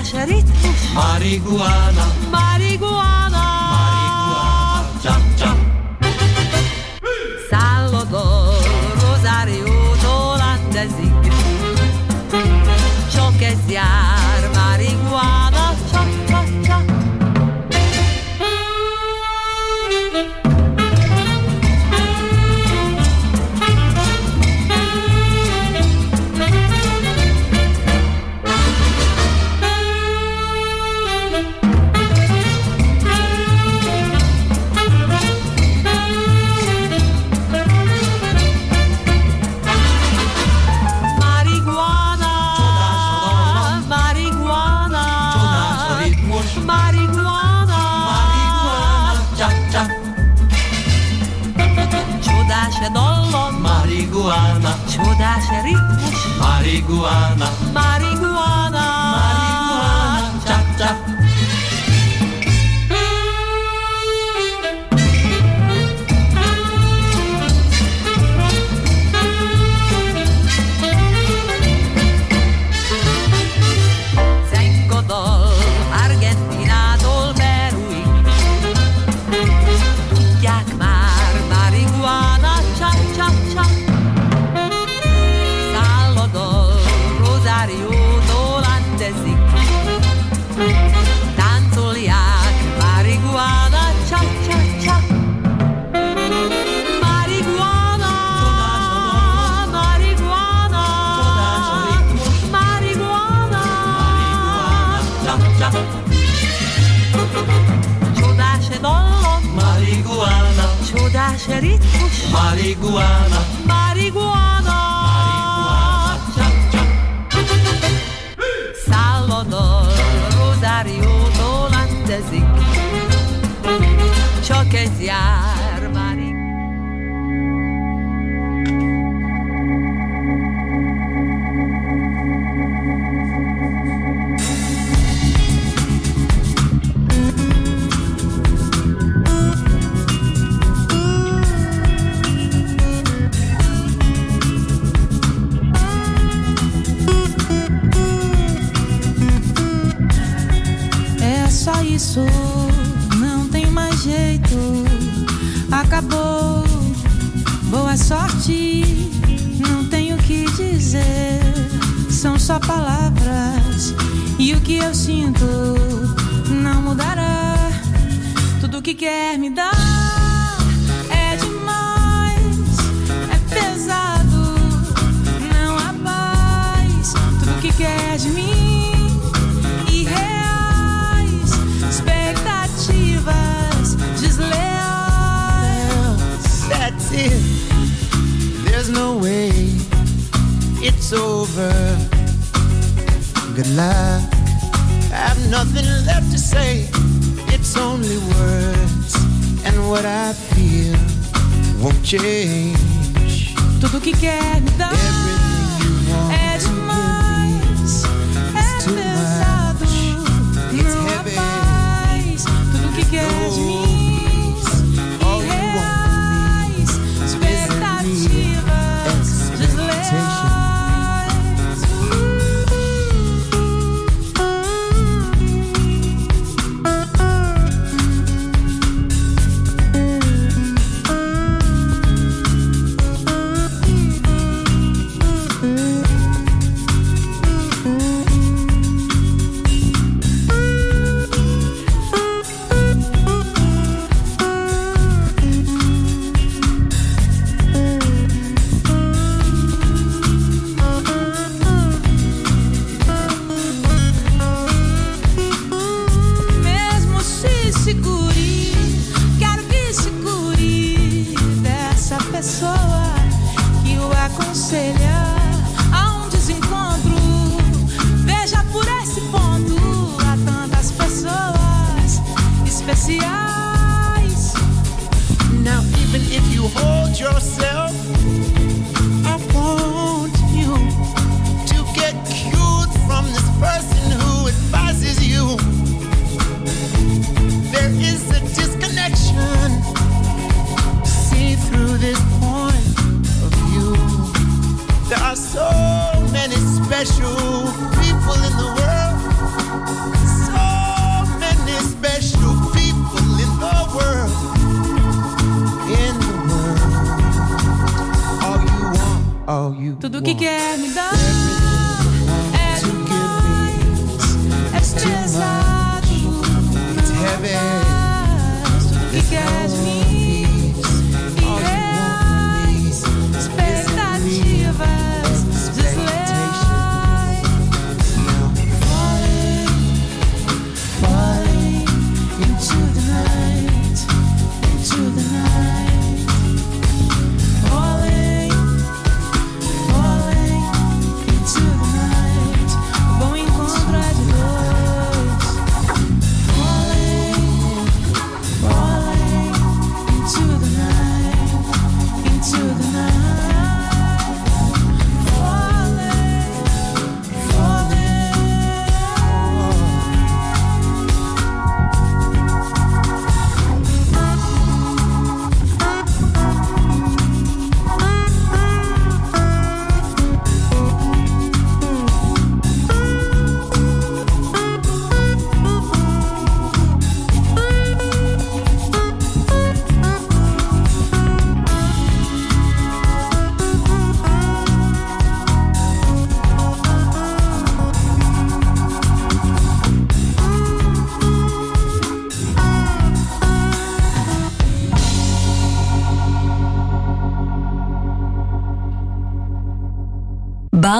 השארית. מריגואנה. מריגואנה. Csodás e dallam, marihuana. Csodás e ritmus, Marihuana. Mariguana Salvador Rosario tól rendezik Csak ez jár. Isso, não tem mais jeito. Acabou, boa sorte, não tenho o que dizer. São só palavras e o que eu sinto não mudará. Tudo que quer me dar é demais, é pesado, não há paz. Tudo que quer de mim There's no way it's over. Good luck. I have nothing left to say. It's only words, and what I feel won't change. Tudo que quer me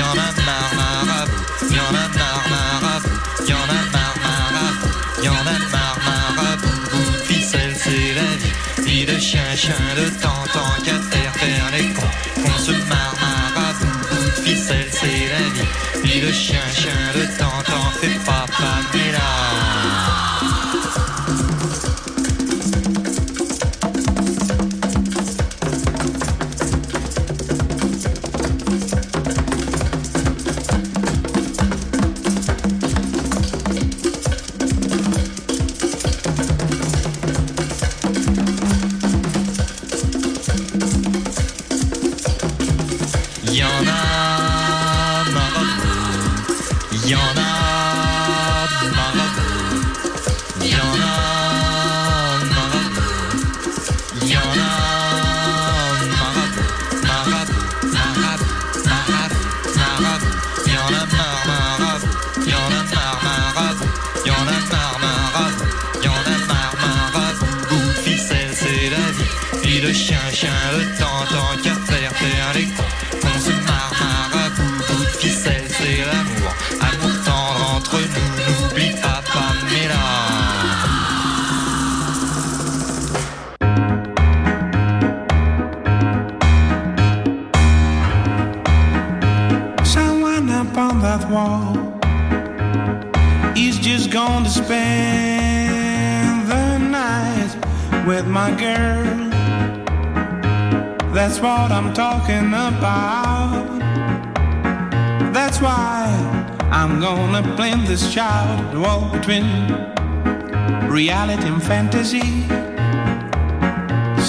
y en a marre marabout, y en a marre marabout, y a marre marabout, y a marre marabout, bout ficelle c'est la vie, vie de chien, chien de temps, tant qu'à faire faire les cons, qu'on se marabout, bout ficelle c'est la vie, vie de chien.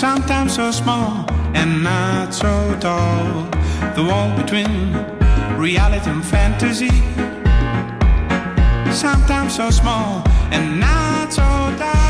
sometimes so small and not so tall. The wall between reality and fantasy, sometimes so small and not so tall.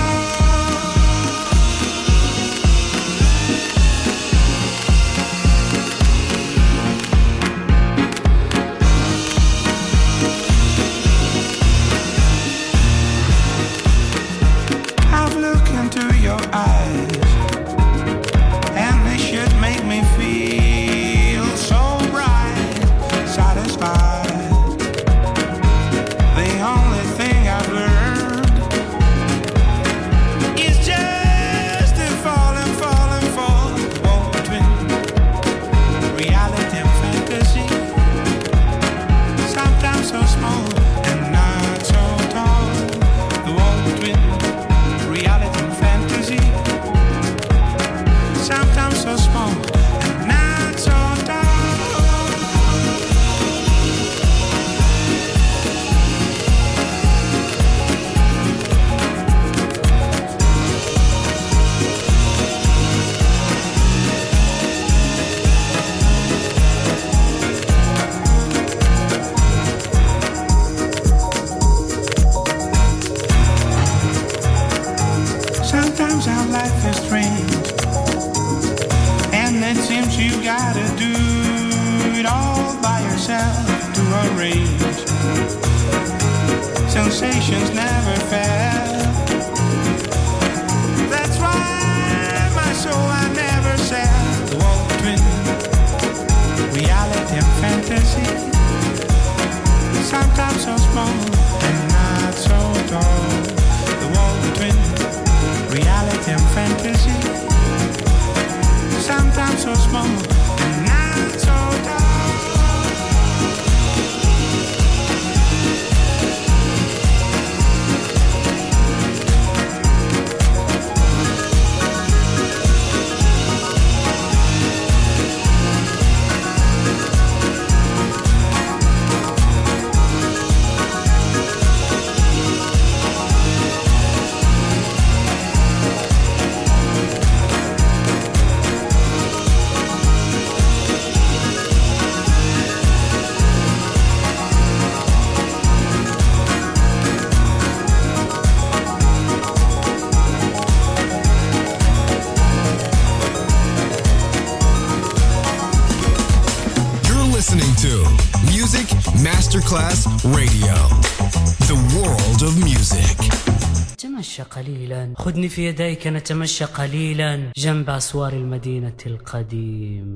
قليلا. خذني في يديك نتمشى قليلا. جنب أسوار المدينة القديم.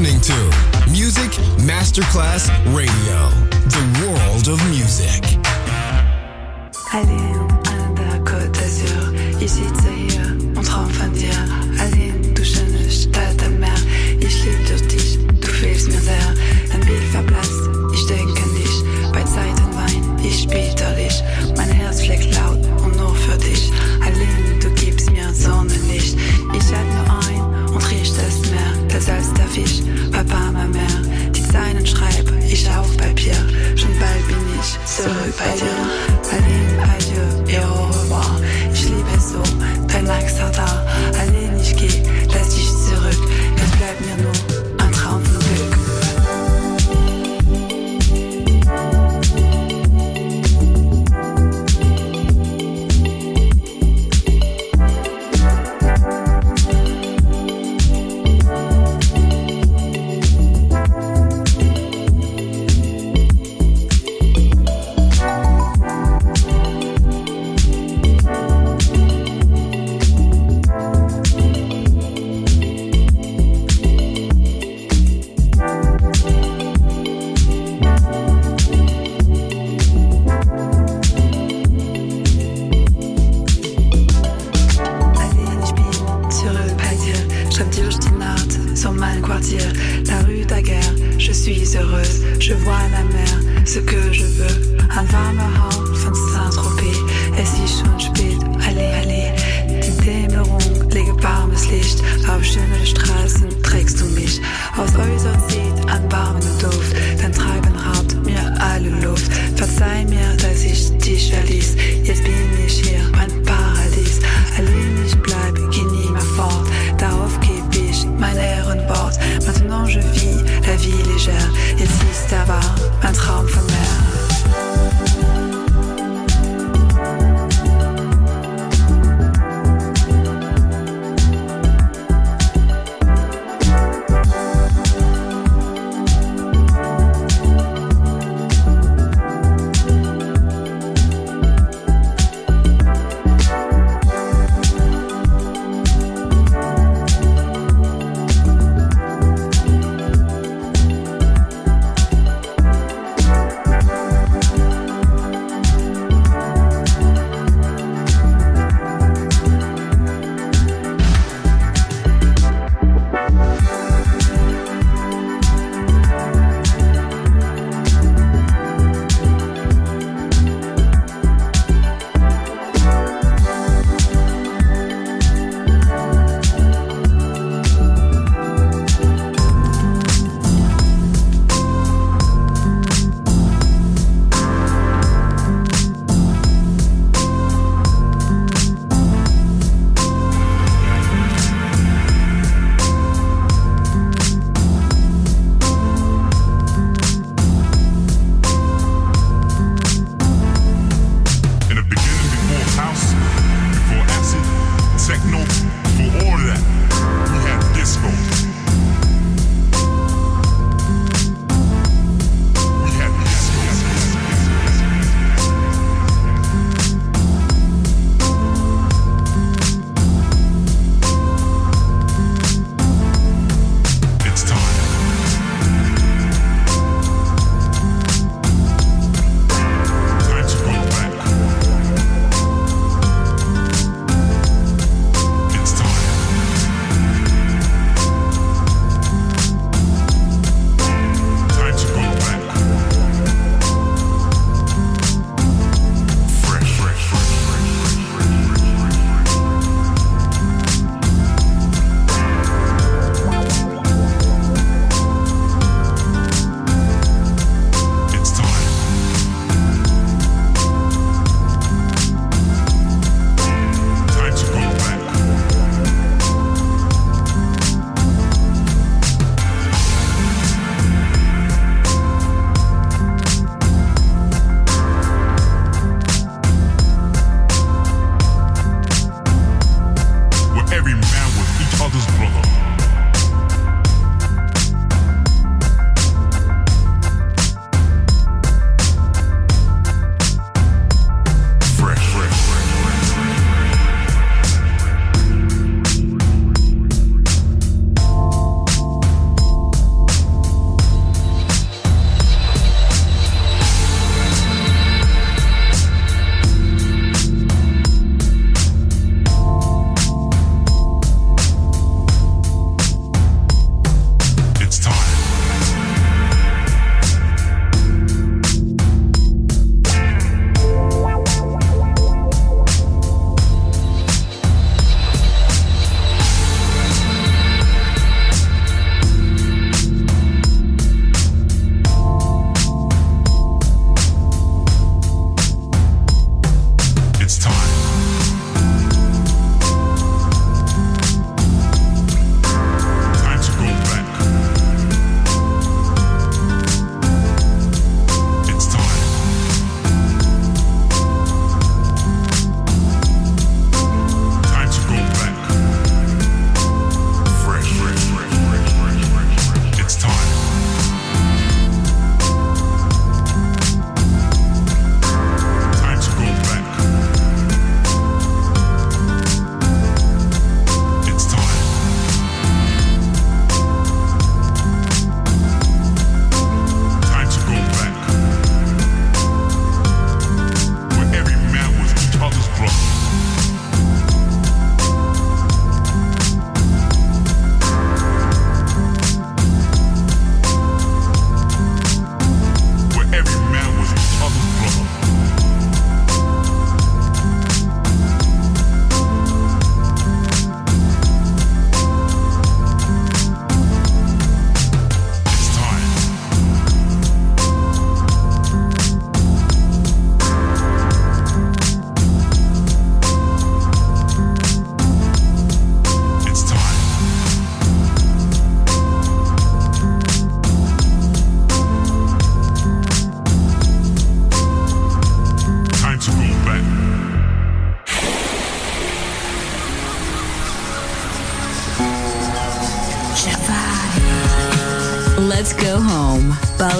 listening to Music Masterclass Radio, the world of music. Allez, à la ici, 再见。Sieht an warmen Duft, dein Treiben raubt mir alle Luft. Verzeih mir, dass ich dich verließ. Jetzt bin ich hier, mein Paradies. Allein ich bleib, geh nie mehr fort. Darauf geb ich mein Ehrenwort. Maintenant je vis la vie légère. Jetzt ist er wahr, mein Traum von mir.